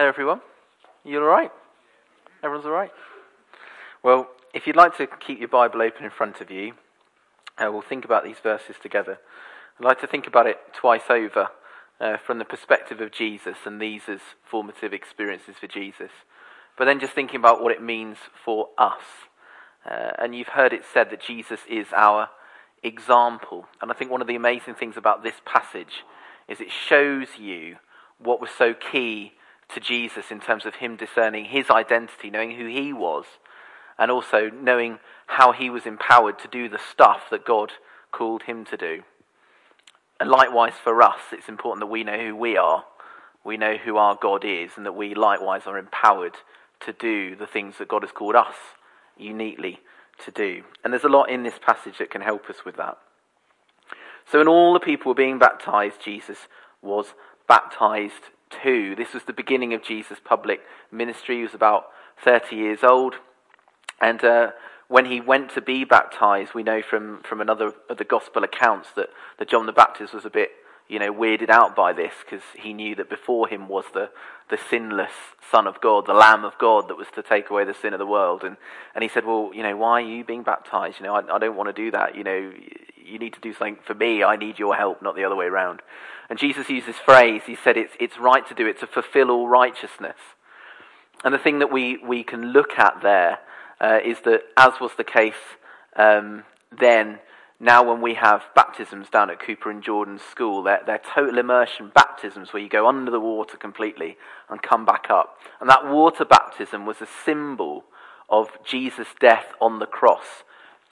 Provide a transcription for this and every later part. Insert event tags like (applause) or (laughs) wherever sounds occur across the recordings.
Hello, everyone. You all right? Everyone's all right? Well, if you'd like to keep your Bible open in front of you, uh, we'll think about these verses together. I'd like to think about it twice over uh, from the perspective of Jesus and these as formative experiences for Jesus. But then just thinking about what it means for us. Uh, and you've heard it said that Jesus is our example. And I think one of the amazing things about this passage is it shows you what was so key to Jesus in terms of him discerning his identity, knowing who he was, and also knowing how he was empowered to do the stuff that God called him to do. And likewise for us, it's important that we know who we are, we know who our God is, and that we likewise are empowered to do the things that God has called us uniquely to do. And there's a lot in this passage that can help us with that. So, when all the people were being baptized, Jesus was baptized too. This was the beginning of Jesus' public ministry. He was about 30 years old. And uh, when he went to be baptized, we know from, from another of the gospel accounts that, that John the Baptist was a bit, you know, weirded out by this because he knew that before him was the, the sinless Son of God, the Lamb of God that was to take away the sin of the world. And, and he said, well, you know, why are you being baptized? You know, I, I don't want to do that. You know, you need to do something for me. I need your help, not the other way around. And Jesus used this phrase. He said, it's, it's right to do it, to fulfill all righteousness. And the thing that we, we can look at there uh, is that, as was the case um, then, now when we have baptisms down at Cooper and Jordan's school, they're, they're total immersion baptisms where you go under the water completely and come back up. And that water baptism was a symbol of Jesus' death on the cross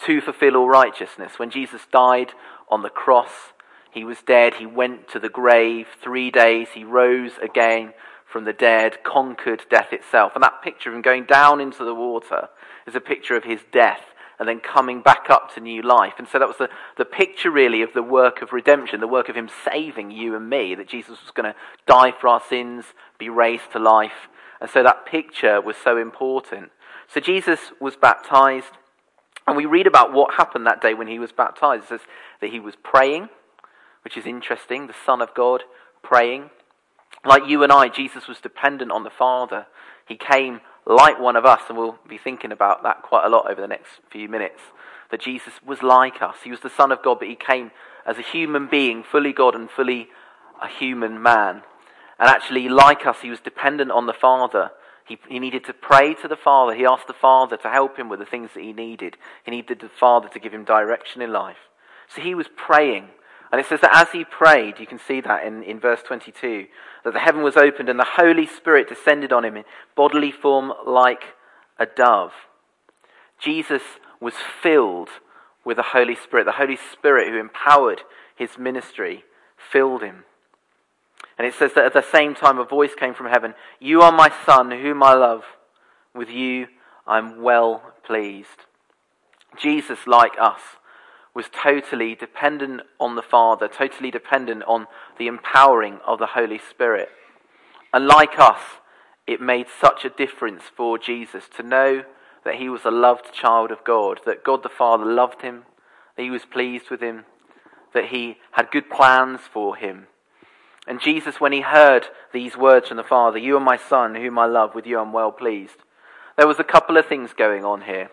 to fulfill all righteousness. When Jesus died on the cross, he was dead, he went to the grave, three days, he rose again from the dead, conquered death itself. And that picture of him going down into the water is a picture of his death and then coming back up to new life. And so that was the, the picture, really, of the work of redemption, the work of him saving you and me, that Jesus was going to die for our sins, be raised to life. And so that picture was so important. So Jesus was baptized, and we read about what happened that day when he was baptized. It says that he was praying, which is interesting, the Son of God praying. Like you and I, Jesus was dependent on the Father. He came like one of us, and we'll be thinking about that quite a lot over the next few minutes. That Jesus was like us. He was the Son of God, but he came as a human being, fully God and fully a human man. And actually, like us, he was dependent on the Father. He, he needed to pray to the Father. He asked the Father to help him with the things that he needed. He needed the Father to give him direction in life. So he was praying. And it says that as he prayed, you can see that in, in verse 22, that the heaven was opened and the Holy Spirit descended on him in bodily form like a dove. Jesus was filled with the Holy Spirit. The Holy Spirit who empowered his ministry filled him. And it says that at the same time a voice came from heaven You are my Son, whom I love. With you I'm well pleased. Jesus, like us, was totally dependent on the Father, totally dependent on the empowering of the Holy Spirit. And like us, it made such a difference for Jesus to know that he was a loved child of God, that God the Father loved him, that he was pleased with him, that he had good plans for him. And Jesus, when he heard these words from the Father, You are my Son, whom I love, with you I'm well pleased, there was a couple of things going on here.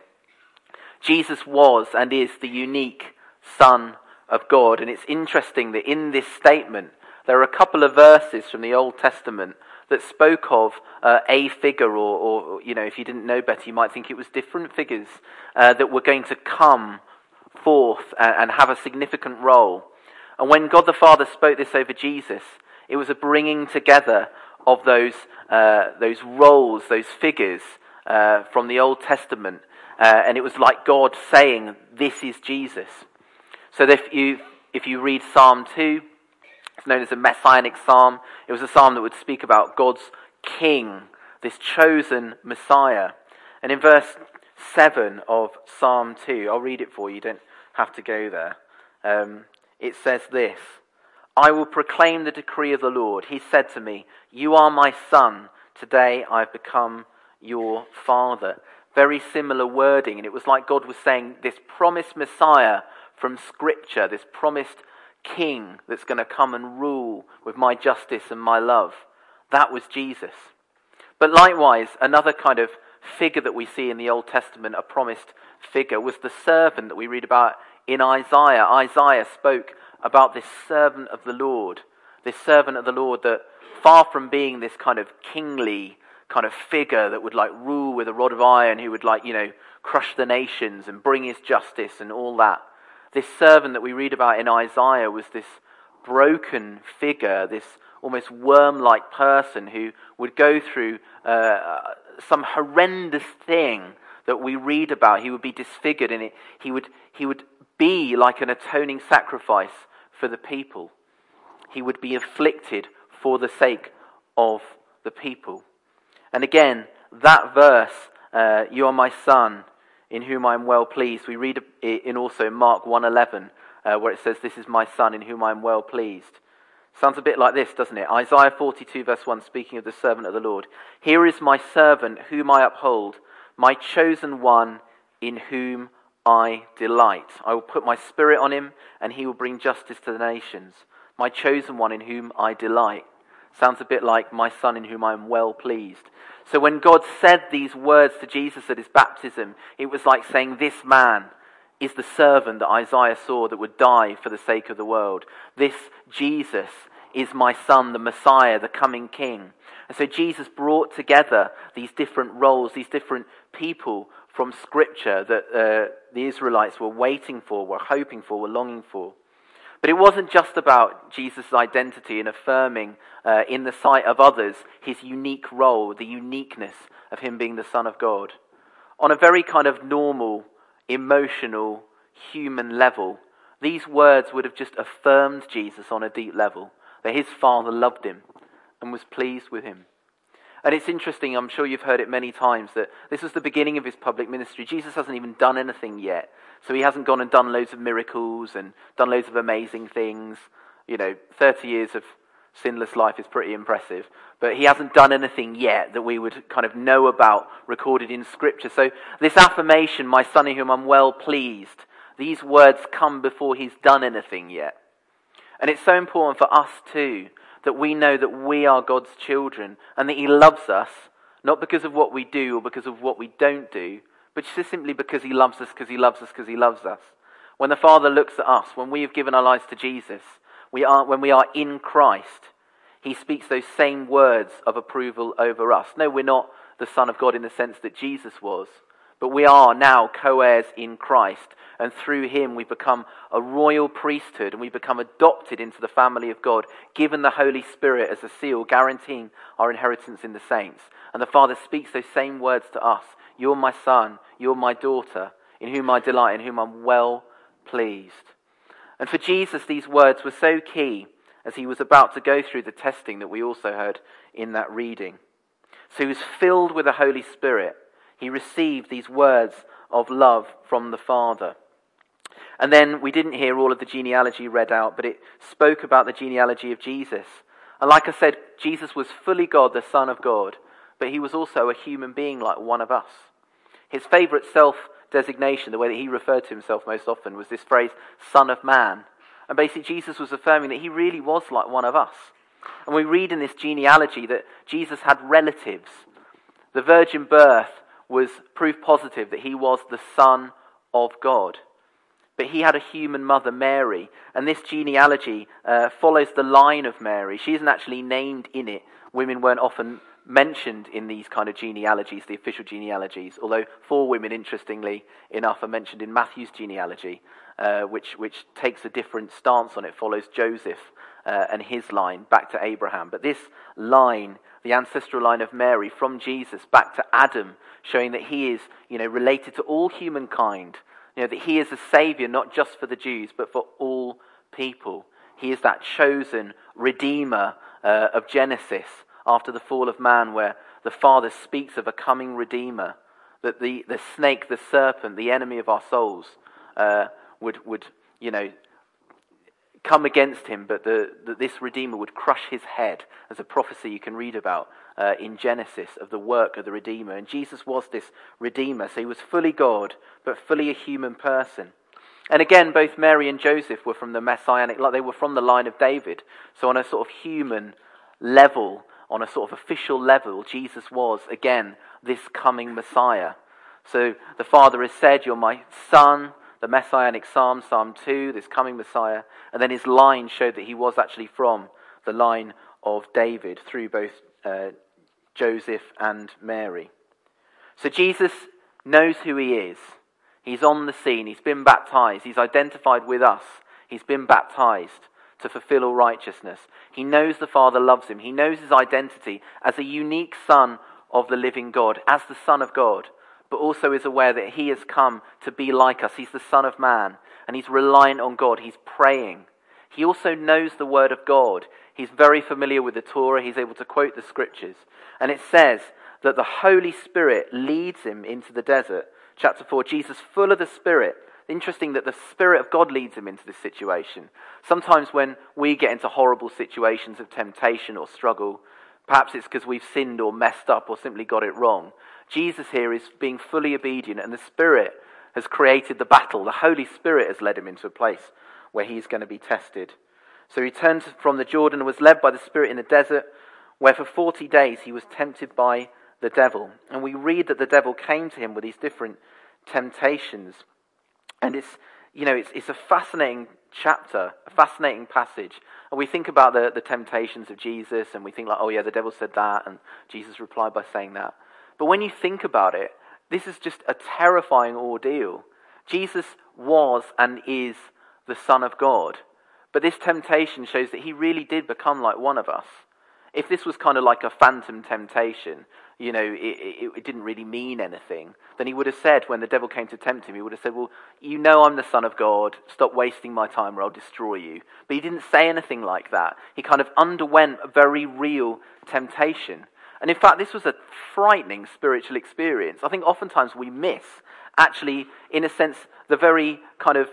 Jesus was and is the unique Son of God. And it's interesting that in this statement, there are a couple of verses from the Old Testament that spoke of uh, a figure, or, or, you know, if you didn't know better, you might think it was different figures uh, that were going to come forth and, and have a significant role. And when God the Father spoke this over Jesus, it was a bringing together of those, uh, those roles, those figures uh, from the Old Testament. Uh, and it was like God saying, This is Jesus. So if you, if you read Psalm 2, it's known as a messianic psalm. It was a psalm that would speak about God's king, this chosen Messiah. And in verse 7 of Psalm 2, I'll read it for you, you don't have to go there. Um, it says this I will proclaim the decree of the Lord. He said to me, You are my son. Today I've become your father. Very similar wording. And it was like God was saying, This promised Messiah from Scripture, this promised king that's going to come and rule with my justice and my love. That was Jesus. But likewise, another kind of figure that we see in the Old Testament, a promised figure, was the servant that we read about in Isaiah. Isaiah spoke about this servant of the Lord, this servant of the Lord that far from being this kind of kingly kind of figure that would like rule with a rod of iron, who would like, you know, crush the nations and bring his justice and all that. This servant that we read about in Isaiah was this broken figure, this almost worm like person who would go through uh, some horrendous thing that we read about. He would be disfigured in it. He would, he would be like an atoning sacrifice for the people. He would be afflicted for the sake of the people. And again, that verse, uh, you are my son, in whom I am well pleased. We read it in also Mark 1:11, uh, where it says, "This is my son, in whom I am well pleased." Sounds a bit like this, doesn't it? Isaiah 42, verse 1, speaking of the servant of the Lord. Here is my servant, whom I uphold, my chosen one, in whom I delight. I will put my spirit on him, and he will bring justice to the nations. My chosen one, in whom I delight. Sounds a bit like my son, in whom I am well pleased. So when God said these words to Jesus at his baptism, it was like saying, This man is the servant that Isaiah saw that would die for the sake of the world. This Jesus is my son, the Messiah, the coming king. And so Jesus brought together these different roles, these different people from Scripture that uh, the Israelites were waiting for, were hoping for, were longing for. But it wasn't just about Jesus' identity and affirming uh, in the sight of others his unique role, the uniqueness of him being the Son of God. On a very kind of normal, emotional, human level, these words would have just affirmed Jesus on a deep level that his Father loved him and was pleased with him. And it's interesting, I'm sure you've heard it many times, that this was the beginning of his public ministry. Jesus hasn't even done anything yet. So he hasn't gone and done loads of miracles and done loads of amazing things. You know, 30 years of sinless life is pretty impressive. But he hasn't done anything yet that we would kind of know about recorded in Scripture. So this affirmation, my son in whom I'm well pleased, these words come before he's done anything yet. And it's so important for us too that we know that we are God's children and that He loves us, not because of what we do or because of what we don't do, but just simply because He loves us, because He loves us, because He loves us. When the Father looks at us, when we have given our lives to Jesus, we are, when we are in Christ, He speaks those same words of approval over us. No, we're not the Son of God in the sense that Jesus was, but we are now co heirs in Christ and through him we become a royal priesthood and we become adopted into the family of God, given the Holy Spirit as a seal, guaranteeing our inheritance in the saints. And the Father speaks those same words to us You're my son, you're my daughter, in whom I delight, in whom I'm well pleased. And for Jesus, these words were so key as he was about to go through the testing that we also heard in that reading. So he was filled with the Holy Spirit. He received these words of love from the Father. And then we didn't hear all of the genealogy read out, but it spoke about the genealogy of Jesus. And like I said, Jesus was fully God, the Son of God, but he was also a human being like one of us. His favorite self designation, the way that he referred to himself most often, was this phrase, Son of Man. And basically, Jesus was affirming that he really was like one of us. And we read in this genealogy that Jesus had relatives. The virgin birth was proof positive that he was the Son of God. But he had a human mother, Mary, and this genealogy uh, follows the line of Mary. She isn't actually named in it. Women weren't often mentioned in these kind of genealogies, the official genealogies, although four women, interestingly enough, are mentioned in Matthew's genealogy, uh, which, which takes a different stance on it, follows Joseph uh, and his line back to Abraham. But this line, the ancestral line of Mary from Jesus back to Adam, showing that he is you know, related to all humankind you know, that he is a savior not just for the Jews, but for all people. He is that chosen redeemer uh, of Genesis after the fall of man, where the Father speaks of a coming redeemer, that the, the snake, the serpent, the enemy of our souls, uh, would, would, you know, come against him, but the, the, this Redeemer would crush his head, as a prophecy you can read about uh, in Genesis of the work of the Redeemer. And Jesus was this Redeemer, so he was fully God, but fully a human person. And again, both Mary and Joseph were from the messianic, like they were from the line of David. So on a sort of human level, on a sort of official level, Jesus was, again, this coming Messiah. So the Father has said, You're my Son, the Messianic Psalm, Psalm 2, this coming Messiah. And then his line showed that he was actually from the line of David through both uh, Joseph and Mary. So Jesus knows who he is. He's on the scene. He's been baptized. He's identified with us. He's been baptized to fulfill all righteousness. He knows the Father loves him. He knows his identity as a unique Son of the living God, as the Son of God, but also is aware that he has come to be like us. He's the Son of Man, and he's reliant on God. He's praying. He also knows the Word of God. He's very familiar with the Torah. He's able to quote the Scriptures. And it says that the Holy Spirit leads him into the desert. Chapter 4 Jesus, full of the Spirit, interesting that the Spirit of God leads him into this situation. Sometimes when we get into horrible situations of temptation or struggle, perhaps it's because we've sinned or messed up or simply got it wrong. Jesus here is being fully obedient, and the Spirit has created the battle. The Holy Spirit has led him into a place where he's going to be tested. So he turned from the Jordan and was led by the Spirit in the desert, where for 40 days he was tempted by the devil. And we read that the devil came to him with these different temptations. And it's, you know, it's, it's a fascinating chapter, a fascinating passage. And we think about the, the temptations of Jesus and we think, like, oh, yeah, the devil said that, and Jesus replied by saying that. But when you think about it, this is just a terrifying ordeal. Jesus was and is the Son of God. But this temptation shows that he really did become like one of us. If this was kind of like a phantom temptation, you know, it, it, it, didn't really mean anything, then he would have said, when the devil came to tempt him, he would have said, Well, you know I'm the Son of God. Stop wasting my time or I'll destroy you. But he didn't say anything like that. He kind of underwent a very real temptation. And in fact, this was a frightening spiritual experience. I think oftentimes we miss, actually, in a sense, the very kind of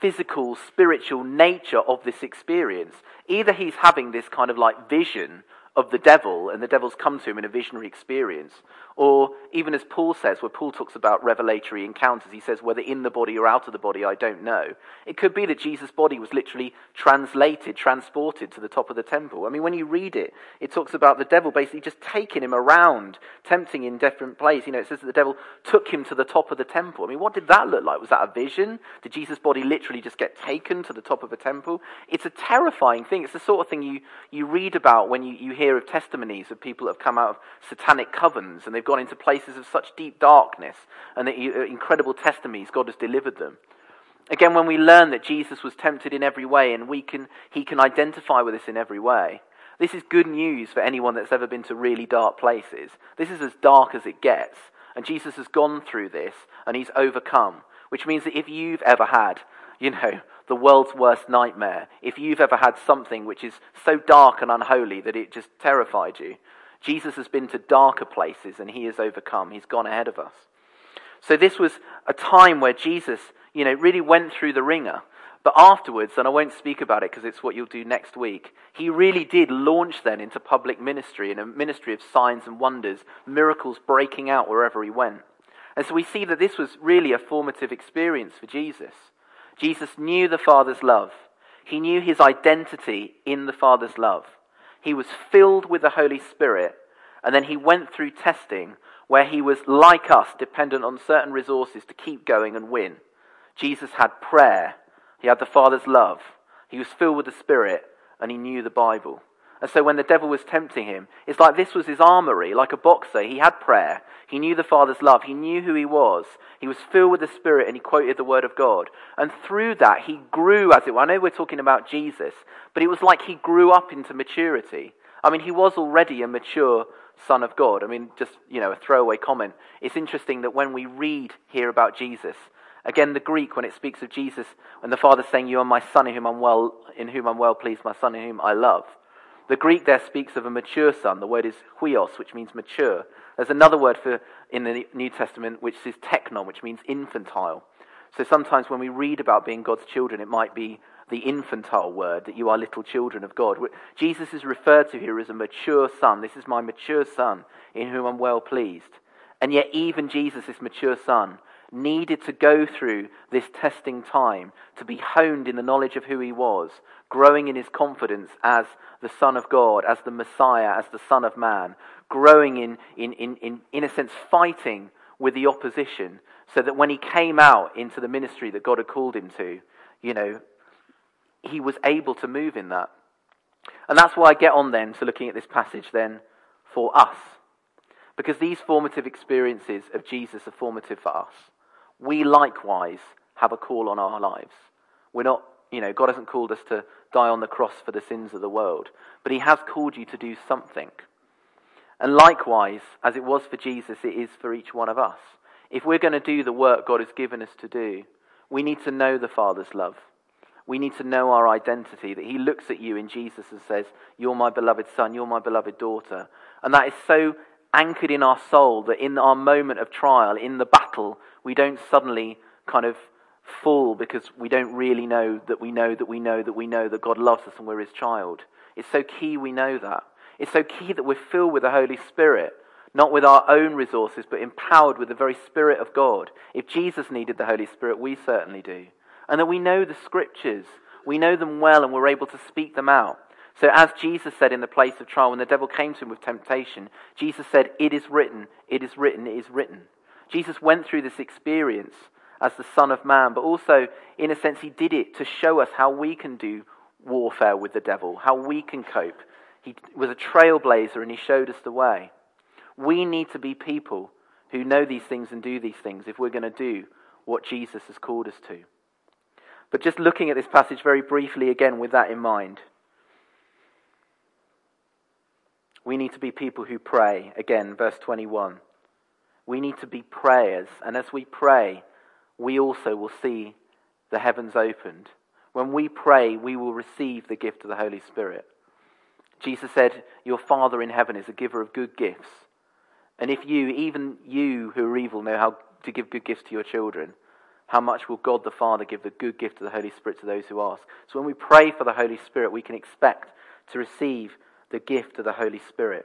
physical, spiritual nature of this experience. Either he's having this kind of like vision of the devil, and the devil's come to him in a visionary experience. Or even as Paul says, where Paul talks about revelatory encounters, he says, whether in the body or out of the body, I don't know. It could be that Jesus' body was literally translated, transported to the top of the temple. I mean, when you read it, it talks about the devil basically just taking him around, tempting him in different places. You know, it says that the devil took him to the top of the temple. I mean, what did that look like? Was that a vision? Did Jesus' body literally just get taken to the top of a temple? It's a terrifying thing. It's the sort of thing you, you read about when you, you hear of testimonies of people that have come out of satanic covens and they've gone into places of such deep darkness and the uh, incredible testimonies God has delivered them. Again, when we learn that Jesus was tempted in every way and we can, he can identify with us in every way, this is good news for anyone that's ever been to really dark places. This is as dark as it gets. And Jesus has gone through this and he's overcome, which means that if you've ever had, you know, the world's worst nightmare, if you've ever had something which is so dark and unholy that it just terrified you, Jesus has been to darker places and he has overcome. He's gone ahead of us. So this was a time where Jesus, you know, really went through the wringer. But afterwards, and I won't speak about it because it's what you'll do next week, he really did launch then into public ministry, in a ministry of signs and wonders, miracles breaking out wherever he went. And so we see that this was really a formative experience for Jesus. Jesus knew the Father's love. He knew his identity in the Father's love. He was filled with the Holy Spirit, and then he went through testing where he was, like us, dependent on certain resources to keep going and win. Jesus had prayer, he had the Father's love, he was filled with the Spirit, and he knew the Bible. And so when the devil was tempting him, it's like this was his armory, like a boxer. He had prayer. He knew the Father's love. He knew who he was. He was filled with the Spirit and he quoted the Word of God. And through that, he grew, as it were. I know we're talking about Jesus, but it was like he grew up into maturity. I mean, he was already a mature Son of God. I mean, just, you know, a throwaway comment. It's interesting that when we read here about Jesus, Again, the Greek, when it speaks of Jesus, when the Father's saying, You are my Son in whom I'm well, in whom I'm well pleased, my Son in whom I love. The Greek there speaks of a mature son. The word is huios, which means mature. There's another word for in the New Testament which is teknon, which means infantile. So sometimes when we read about being God's children, it might be the infantile word that you are little children of God. Jesus is referred to here as a mature son. This is my mature son in whom I'm well pleased. And yet, even Jesus, this mature son, needed to go through this testing time to be honed in the knowledge of who he was, growing in his confidence as the Son of God, as the Messiah, as the Son of Man, growing in, in, in, in, in a sense, fighting with the opposition, so that when he came out into the ministry that God had called him to, you know, he was able to move in that. And that's why I get on then to looking at this passage then for us. Because these formative experiences of Jesus are formative for us. We likewise have a call on our lives. We're not, you know, God hasn't called us to die on the cross for the sins of the world, but He has called you to do something. And likewise, as it was for Jesus, it is for each one of us. If we're going to do the work God has given us to do, we need to know the Father's love. We need to know our identity, that He looks at you in Jesus and says, You're my beloved son, you're my beloved daughter. And that is so anchored in our soul that in our moment of trial, in the battle, we don't suddenly kind of fall because we don't really know that we know that we know that we know that God loves us and we're His child. It's so key we know that. It's so key that we're filled with the Holy Spirit, not with our own resources, but empowered with the very Spirit of God. If Jesus needed the Holy Spirit, we certainly do. And that we know the Scriptures, we know them well, and we're able to speak them out. So, as Jesus said in the place of trial, when the devil came to him with temptation, Jesus said, It is written, it is written, it is written. Jesus went through this experience as the Son of Man, but also, in a sense, he did it to show us how we can do warfare with the devil, how we can cope. He was a trailblazer and he showed us the way. We need to be people who know these things and do these things if we're going to do what Jesus has called us to. But just looking at this passage very briefly again with that in mind, we need to be people who pray. Again, verse 21. We need to be prayers, and as we pray, we also will see the heavens opened. When we pray, we will receive the gift of the Holy Spirit. Jesus said, Your Father in heaven is a giver of good gifts. And if you, even you who are evil, know how to give good gifts to your children, how much will God the Father give the good gift of the Holy Spirit to those who ask? So when we pray for the Holy Spirit, we can expect to receive the gift of the Holy Spirit.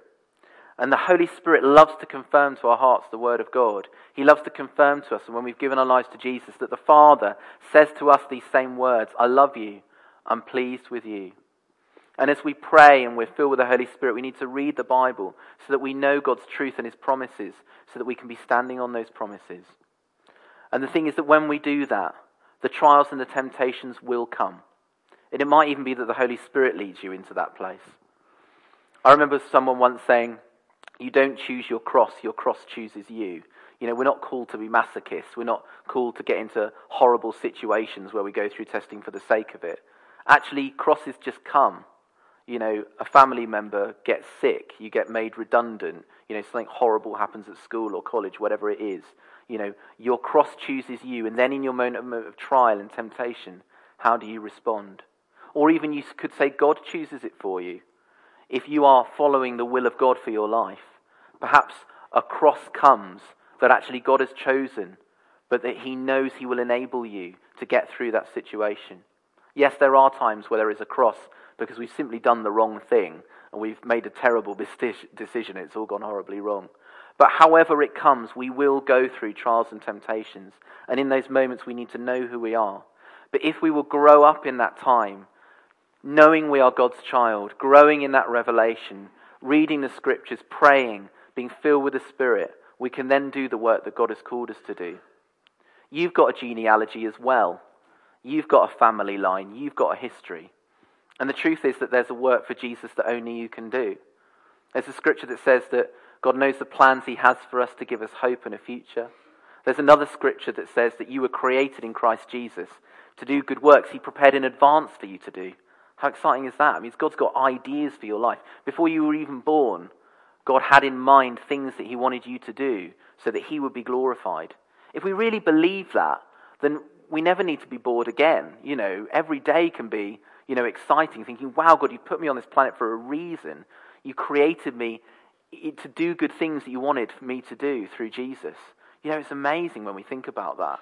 And the Holy Spirit loves to confirm to our hearts the Word of God. He loves to confirm to us, and when we've given our lives to Jesus, that the Father says to us these same words I love you, I'm pleased with you. And as we pray and we're filled with the Holy Spirit, we need to read the Bible so that we know God's truth and His promises, so that we can be standing on those promises. And the thing is that when we do that, the trials and the temptations will come. And it might even be that the Holy Spirit leads you into that place. I remember someone once saying, You don't choose your cross, your cross chooses you. You know, we're not called to be masochists. We're not called to get into horrible situations where we go through testing for the sake of it. Actually, crosses just come you know, a family member gets sick, you get made redundant, you know, something horrible happens at school or college, whatever it is, you know, your cross chooses you, and then in your moment of trial and temptation, how do you respond? Or even you could say God chooses it for you. If you are following the will of God for your life, perhaps a cross comes that actually God has chosen, but that He knows He will enable you to get through that situation. Yes, there are times where there is a cross because we've simply done the wrong thing and we've made a terrible (laughs) decision. It's all gone horribly wrong. But however it comes, we will go through trials and temptations. And in those moments, we need to know who we are. But if we will grow up in that time, knowing we are God's child, growing in that revelation, reading the scriptures, praying, being filled with the Spirit, we can then do the work that God has called us to do. You've got a genealogy as well. You've got a family line. You've got a history. And the truth is that there's a work for Jesus that only you can do. There's a scripture that says that God knows the plans He has for us to give us hope and a future. There's another scripture that says that you were created in Christ Jesus to do good works He prepared in advance for you to do. How exciting is that? It means God's got ideas for your life. Before you were even born, God had in mind things that He wanted you to do so that He would be glorified. If we really believe that, then we never need to be bored again. You know, every day can be you know, exciting, thinking, wow, God, you put me on this planet for a reason. You created me to do good things that you wanted me to do through Jesus. You know, it's amazing when we think about that.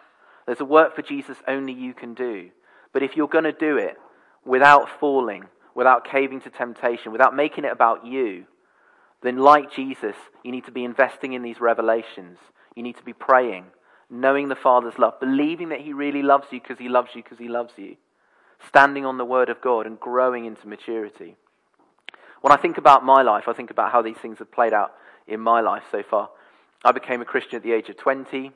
There's a work for Jesus only you can do. But if you're going to do it without falling, without caving to temptation, without making it about you, then like Jesus, you need to be investing in these revelations. You need to be praying, knowing the Father's love, believing that He really loves you because He loves you because He loves you, standing on the Word of God and growing into maturity. When I think about my life, I think about how these things have played out in my life so far. I became a Christian at the age of 20.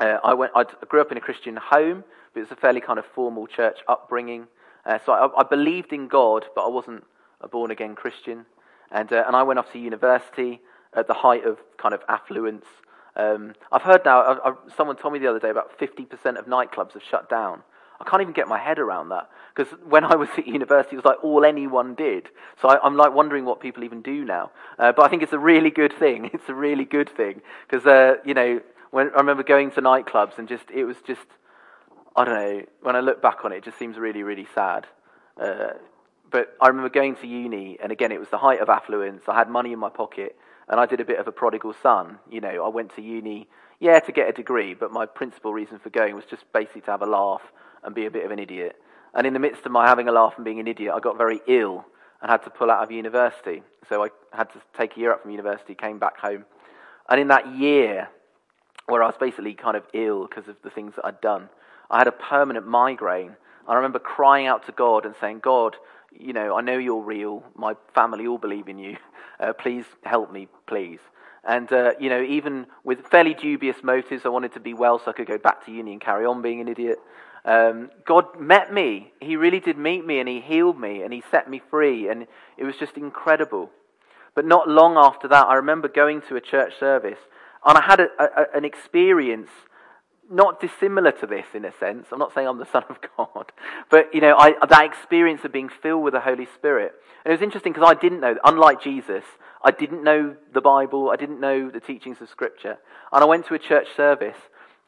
Uh, I, went, I grew up in a Christian home, but it was a fairly kind of formal church upbringing. Uh, so I, I, believed in God, but I wasn't a born again Christian. And, uh, and I went off to university at the height of kind of affluence. Um, I've heard now, I, I, someone told me the other day about 50% of nightclubs have shut down. I can't even get my head around that. Because when I was at university, it was like all anyone did. So I, am like wondering what people even do now. Uh, but I think it's a really good thing. (laughs) It's a really good thing. Because, uh, you know, when I remember going to nightclubs and just, it was just, I don't know, when I look back on it, it just seems really, really sad. Uh, but I remember going to uni, and again, it was the height of affluence. I had money in my pocket, and I did a bit of a prodigal son. You know, I went to uni, yeah, to get a degree, but my principal reason for going was just basically to have a laugh and be a bit of an idiot. And in the midst of my having a laugh and being an idiot, I got very ill and had to pull out of university. So I had to take a year up from university, came back home. And in that year, where I was basically kind of ill because of the things that I'd done, I had a permanent migraine. I remember crying out to God and saying, God, you know, I know you're real. My family all believe in you. (laughs) Uh, please help me, please. And, uh, you know, even with fairly dubious motives, I wanted to be well so I could go back to uni and carry on being an idiot. Um, God met me. He really did meet me and He healed me and He set me free. And it was just incredible. But not long after that, I remember going to a church service and I had a, a, an experience not dissimilar to this in a sense. I'm not saying I'm the (laughs) Son of God, but you know, I, that experience of being filled with the Holy Spirit. And it was interesting because I didn't know, unlike Jesus, I didn't know the Bible, I didn't know the teachings of Scripture. And I went to a church service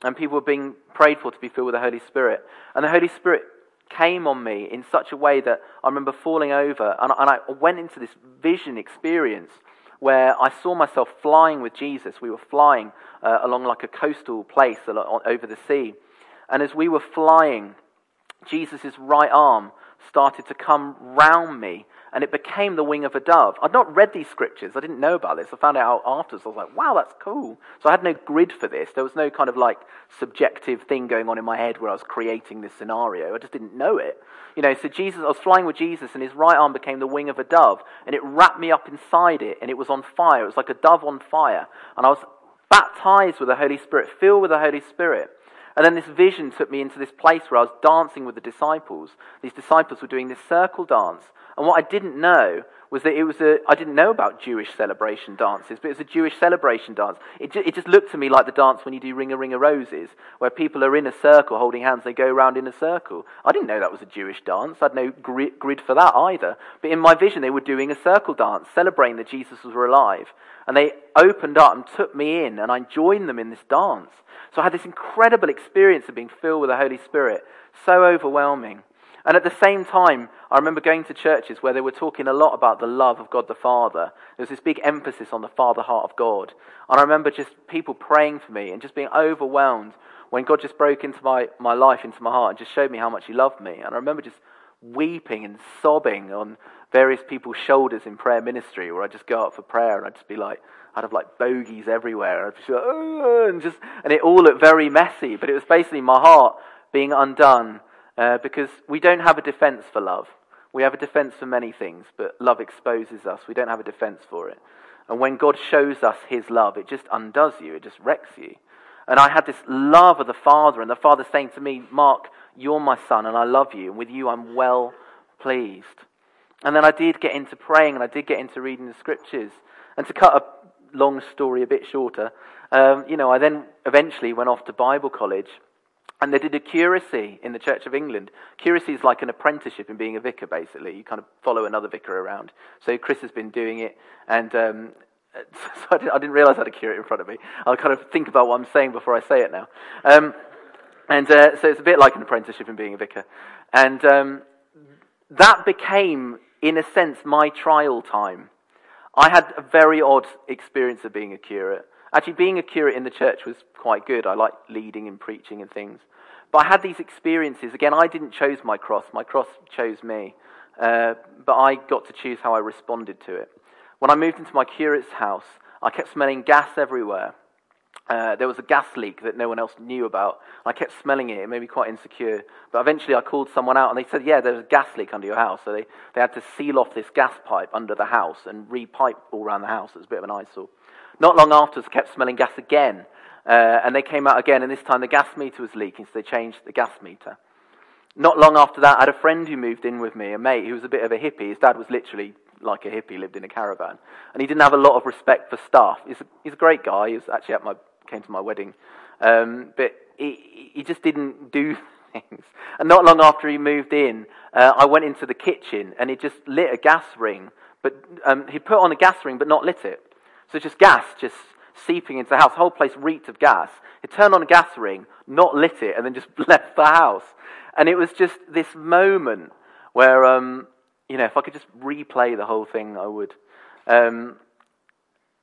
and people were being prayed for to be filled with the Holy Spirit. And the Holy Spirit came on me in such a way that I remember falling over and, and I went into this vision experience where I saw myself flying with Jesus. We were flying uh, along like a coastal place over the sea. And as we were flying, Jesus' right arm started to come round me and it became the wing of a dove. I'd not read these scriptures. I didn't know about this. I found it out afterwards. I was like, wow, that's cool. So I had no grid for this. There was no kind of like subjective thing going on in my head where I was creating this scenario. I just didn't know it. You know, so Jesus, I was flying with Jesus and his right arm became the wing of a dove and it wrapped me up inside it and it was on fire. It was like a dove on fire. And I was baptized with the Holy Spirit, filled with the Holy Spirit. And then this vision took me into this place where I was dancing with the disciples. These disciples were doing this circle dance. And what I didn't know was that it was a, I didn't know about Jewish celebration dances, but it was a Jewish celebration dance. It, ju- it just looked to me like the dance when you do Ring a Ring of Roses, where people are in a circle holding hands, they go around in a circle. I didn't know that was a Jewish dance. I had no grid for that either. But in my vision, they were doing a circle dance, celebrating that Jesus was alive. And they opened up and took me in, and I joined them in this dance. So I had this incredible experience of being filled with the Holy Spirit, so overwhelming. And at the same time, I remember going to churches where they were talking a lot about the love of God the Father. There was this big emphasis on the Father heart of God. And I remember just people praying for me and just being overwhelmed when God just broke into my, my life, into my heart, and just showed me how much He loved me. And I remember just weeping and sobbing on various people's shoulders in prayer ministry where I'd just go up for prayer and I'd just be like, I'd have like bogies everywhere. And I'd just like, and just, and it all looked very messy, but it was basically my heart being undone uh, because we don't have a defense for love. We have a defense for many things, but love exposes us. We don't have a defense for it. And when God shows us his love, it just undoes you, it just wrecks you. And I had this love of the Father, and the Father saying to me, Mark, you're my son, and I love you, and with you I'm well pleased. And then I did get into praying, and I did get into reading the scriptures. And to cut a long story a bit shorter, um, you know, I then eventually went off to Bible college and they did a curacy in the Church of England. Curacy is like an apprenticeship in being a vicar, basically. You kind of follow another vicar around. So Chris has been doing it, and um, (laughs) so I, didn't, realize I had a curate in front of me. I'll kind of think about what I'm saying before I say it now. Um, and uh, so it's a bit like an apprenticeship in being a vicar. And um, that became, in a sense, my trial time. I had a very odd experience of being a curate. Actually, being a curate in the church was quite good. I liked leading and preaching and things. But I had these experiences. Again, I didn't choose my cross, my cross chose me. Uh, but I got to choose how I responded to it. When I moved into my curate's house, I kept smelling gas everywhere. uh, there was a gas leak that no one else knew about. I kept smelling it. It made me quite insecure. But eventually I called someone out and they said, yeah, there's a gas leak under your house. So they, they had to seal off this gas pipe under the house and re-pipe all around the house. It was a bit of an eyesore. Not long afterwards, I kept smelling gas again. Uh, and they came out again, and this time the gas meter was leaking, so they changed the gas meter. Not long after that, I had a friend who moved in with me, a mate who was a bit of a hippie. His dad was literally like a hippie, lived in a caravan. And he didn't have a lot of respect for staff. He's a, he's a great guy. He was actually at my came to my wedding. Um, but he, he just didn't do (laughs) things. And not long after he moved in, uh, I went into the kitchen and he just lit a gas ring. But um, he put on a gas ring but not lit it. So just gas just seeping into the house. The whole place reeked of gas. He turned on a gas ring, not lit it, and then just (laughs) left the house. And it was just this moment where, um, you know, if I could just replay the whole thing, I would. Um,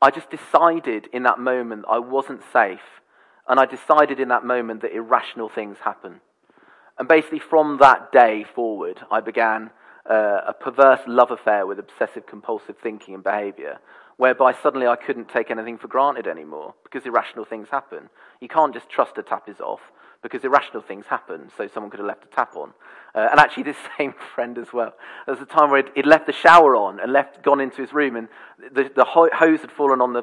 I just decided in that moment I wasn't safe. And I decided in that moment that irrational things happen. And basically, from that day forward, I began uh, a perverse love affair with obsessive compulsive thinking and behavior, whereby suddenly I couldn't take anything for granted anymore because irrational things happen. You can't just trust a tap is off because irrational things happen, so someone could have left a tap on. Uh, and actually, (laughs) this same friend as well. There was a time where he'd, he'd, left the shower on and left, gone into his room, and the, the hose had fallen on the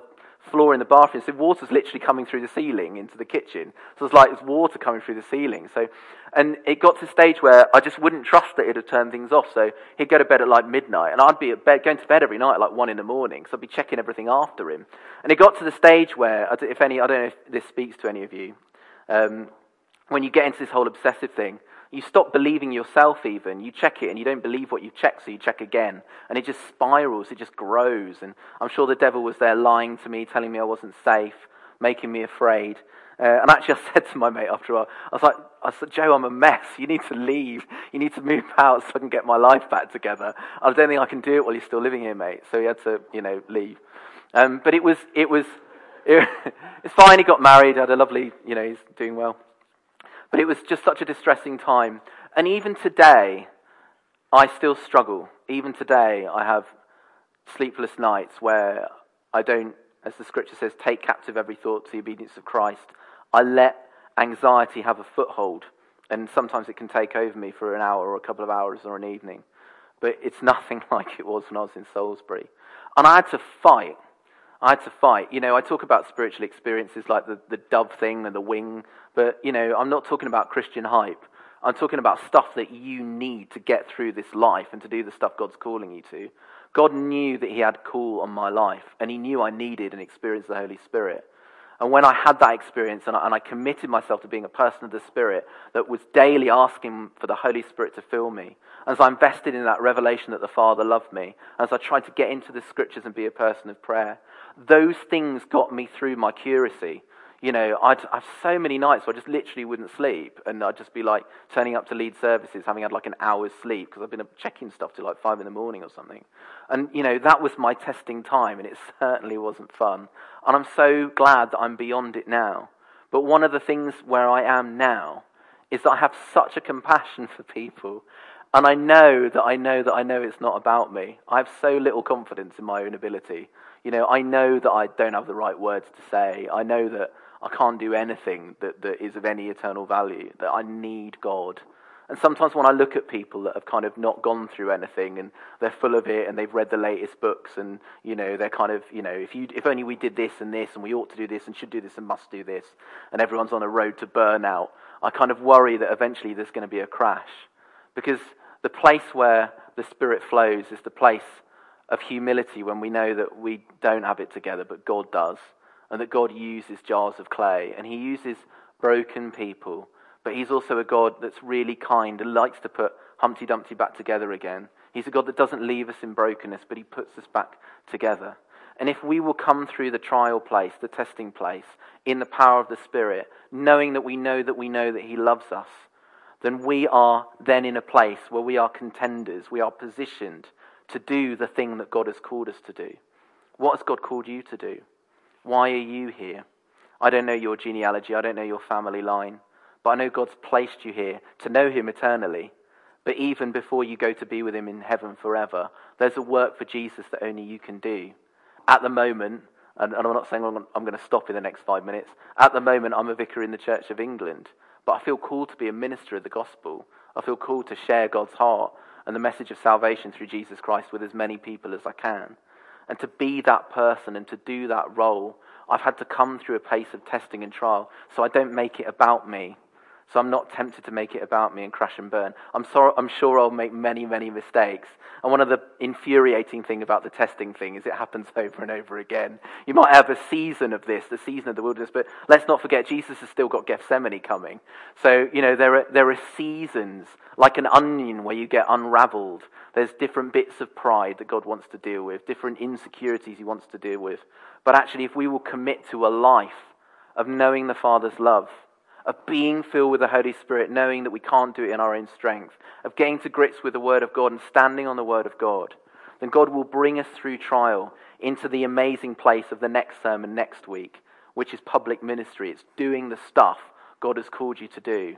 floor in the bathroom, so water's literally coming through the ceiling into the kitchen. So it's like there's water coming through the ceiling. So, and it got to a stage where I just wouldn't trust that it'd have turned things off. So he'd go to bed at like midnight, and I'd be at bed, going to bed every night at like one in the morning, so I'd be checking everything after him. And it got to the stage where, if any, I don't know if this speaks to any of you. Um, when you get into this whole obsessive thing, you stop believing yourself even. You check it and you don't believe what you check, so you check again. And it just spirals, it just grows. And I'm sure the devil was there lying to me, telling me I wasn't safe, making me afraid. Uh, and actually, I said to my mate after a while, I was like, I said, Joe, I'm a mess. You need to leave. You need to move (laughs) out so I can get my life back together. I don't think I can do it while you're still living here, mate. So he had to, you know, leave. Um, but it was, it was, (laughs) it, it's fine. He got married, had a lovely, you know, he's doing well. But it was just such a distressing time. And even today, I still struggle. Even today, I have sleepless nights where I don't, as the scripture says, take captive every thought to the obedience of Christ. I let anxiety have a foothold. And sometimes it can take over me for an hour or a couple of hours or an evening. But it's (laughs) nothing like it was when I was in Salisbury. And I had to fight I had to fight. You know, I talk about spiritual experiences like the, the dove thing and the wing, but, you know, I'm not talking about Christian hype. I'm talking about stuff that you need to get through this life and to do the stuff God's calling you to. God knew that He had call on my life, and He knew I needed and experienced the Holy Spirit. And when I had that experience and I, and I, committed myself to being a person of the Spirit that was daily asking for the Holy Spirit to fill me, as I invested in that revelation that the Father loved me, as I tried to get into the Scriptures and be a person of prayer, those things got me through my curacy. You know, I'd have so many nights where I just literally wouldn't sleep, and I'd just be like turning up to lead services, having had like an hour's sleep because I've been uh, checking stuff till like five in the morning or something. And you know, that was my testing time, and it certainly wasn't fun. And I'm so glad that I'm beyond it now. But one of the things where I am now is that I have such a compassion (laughs) for people and I know that I know that I know it's not about me. I have so little confidence in my own ability. You know, I know that I don't have the right words to say. I know that I can't do anything that, that is of any eternal value, that I need God. And sometimes when I look at people that have kind of not gone through anything and they're full of it and they've read the latest books and, you know, they're kind of, you know, if, you, if only we did this and this and we ought to do this and should do this and must do this and everyone's on a road to burnout, I kind of worry that eventually there's going to be a crash. Because the place where the Spirit flows is the place of humility when we know that we don't have it together, but God does, and that God uses jars of clay, and He uses broken people, but He's also a God that's really kind and likes to put Humpty Dumpty back together again. He's a God that doesn't leave us in brokenness, but He puts us back together. And if we will come through the trial place, the testing place, in the power of the Spirit, knowing that we know that we know that He loves us, then we are then in a place where we are contenders. We are positioned to do the thing that God has called us to do. What has God called you to do? Why are you here? I don't know your genealogy, I don't know your family line, but I know God's placed you here to know Him eternally. But even before you go to be with Him in heaven forever, there's a work for Jesus that only you can do. At the moment, And, I'm not saying I'm going to stop in the next five minutes. At the moment, I'm a vicar in the Church of England, but I feel called to be a minister of the gospel. I feel called to share God's heart and the message of salvation through Jesus Christ with as many people as I can. And to be that person and to do that role, I've had to come through a pace of testing and trial. So I don't make it about me so I'm not tempted to make it about me and crash and burn. I'm, sorry, I'm sure I'll make many, many mistakes. And one of the infuriating thing about the testing thing is it happens (laughs) over and over again. You might have a season of this, the season of the wilderness, but let's not forget Jesus has still got Gethsemane coming. So, you know, there are, there are seasons, like an onion where you get unraveled. There's different bits of pride that God wants to deal with, different insecurities he wants to deal with. But actually, if we will commit to a life of knowing the Father's love, of being filled with the Holy Spirit, knowing that we can't do it in our own strength, of getting to grips with the Word of God and standing on the Word of God, then God will bring us through trial into the amazing place of the next sermon next week, which is public ministry. It's doing the stuff God has called you to do.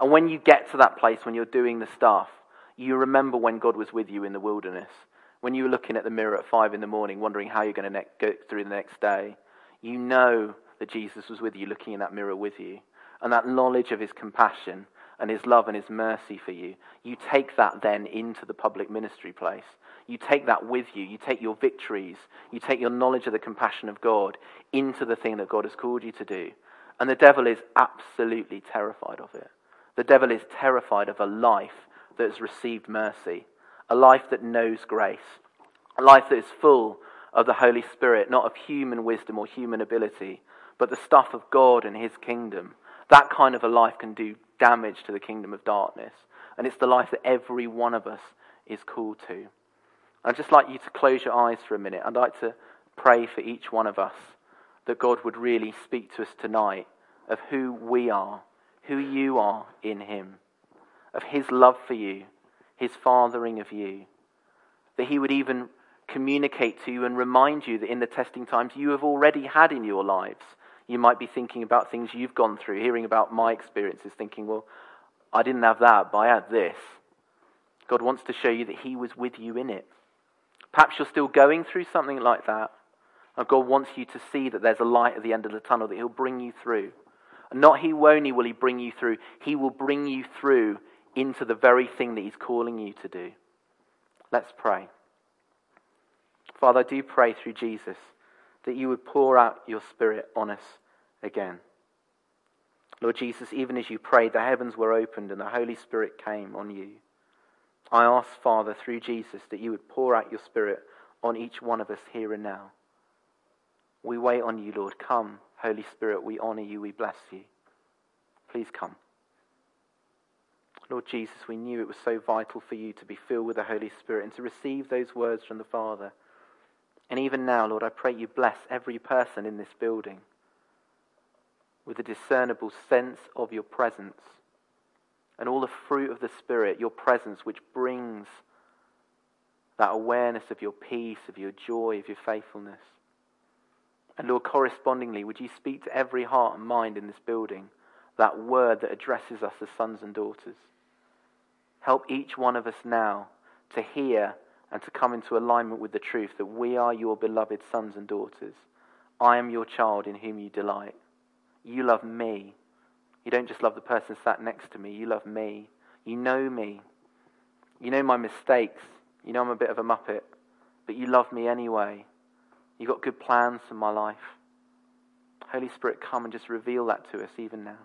And when you get to that place, when you're doing the stuff, you remember when God was with you in the wilderness, when you were looking at the mirror at five in the morning, wondering how you're going to ne- go through the next day. You know that Jesus was with you, looking in that mirror with you and that knowledge of his compassion and his love and his mercy for you, you take that then into the public ministry place. You take that with you. You take your victories. You take your knowledge of the compassion of God into the thing that God has called you to do. And the devil is absolutely terrified of it. The devil is terrified of a life that has received mercy, a life that knows grace, a life that is full of the Holy Spirit, not of human wisdom or human ability, but the stuff of God and his kingdom that kind of a life can do damage to the kingdom of darkness. And it's the life that every one of us is called to. I'd just like you to close your eyes for a minute. I'd like to pray for each one of us that God would really speak to us tonight of who we are, who you are in Him, of His love for you, His fathering of you, that He would even communicate to you and remind you that in the testing times you have already had in your lives you might be thinking about things you've gone through, hearing about my experiences, thinking, well, I didn't have that, but I had this. God wants to show you that He was with you in it. Perhaps you're still going through something like that. And God wants you to see that there's a light at the end of the tunnel, that He'll bring you through. And not He only will He bring you through, He will bring you through into the very thing that He's calling you to do. Let's pray. Father, I do pray through Jesus that you would pour out your Spirit on us again. Lord Jesus, even as you prayed, the heavens were opened and the Holy Spirit came on you. I ask, Father, through Jesus, that you would pour out your Spirit on each one of us here and now. We wait on you, Lord. Come, Holy Spirit, we honor you, we bless you. Please come. Lord Jesus, we knew it was so vital for you to be filled with the Holy Spirit and to receive those words from the Father. And even now, Lord, I pray you bless every person in this building with a discernible sense of your presence and all the fruit of the Spirit, your presence, which brings that awareness of your peace, of your joy, of your faithfulness. And Lord, correspondingly, would you speak to every heart and mind in this building that word that addresses us as sons and daughters? Help each one of us now to hear and to come into alignment with the truth that we are your beloved sons and daughters. I am your child in whom you delight. You love me. You don't just love the person sat next to me, you love me. You know me. You know my mistakes. You know I'm a bit of a muppet, but you love me anyway. You've got good plans for my life. Holy Spirit, come and just reveal that to us even now.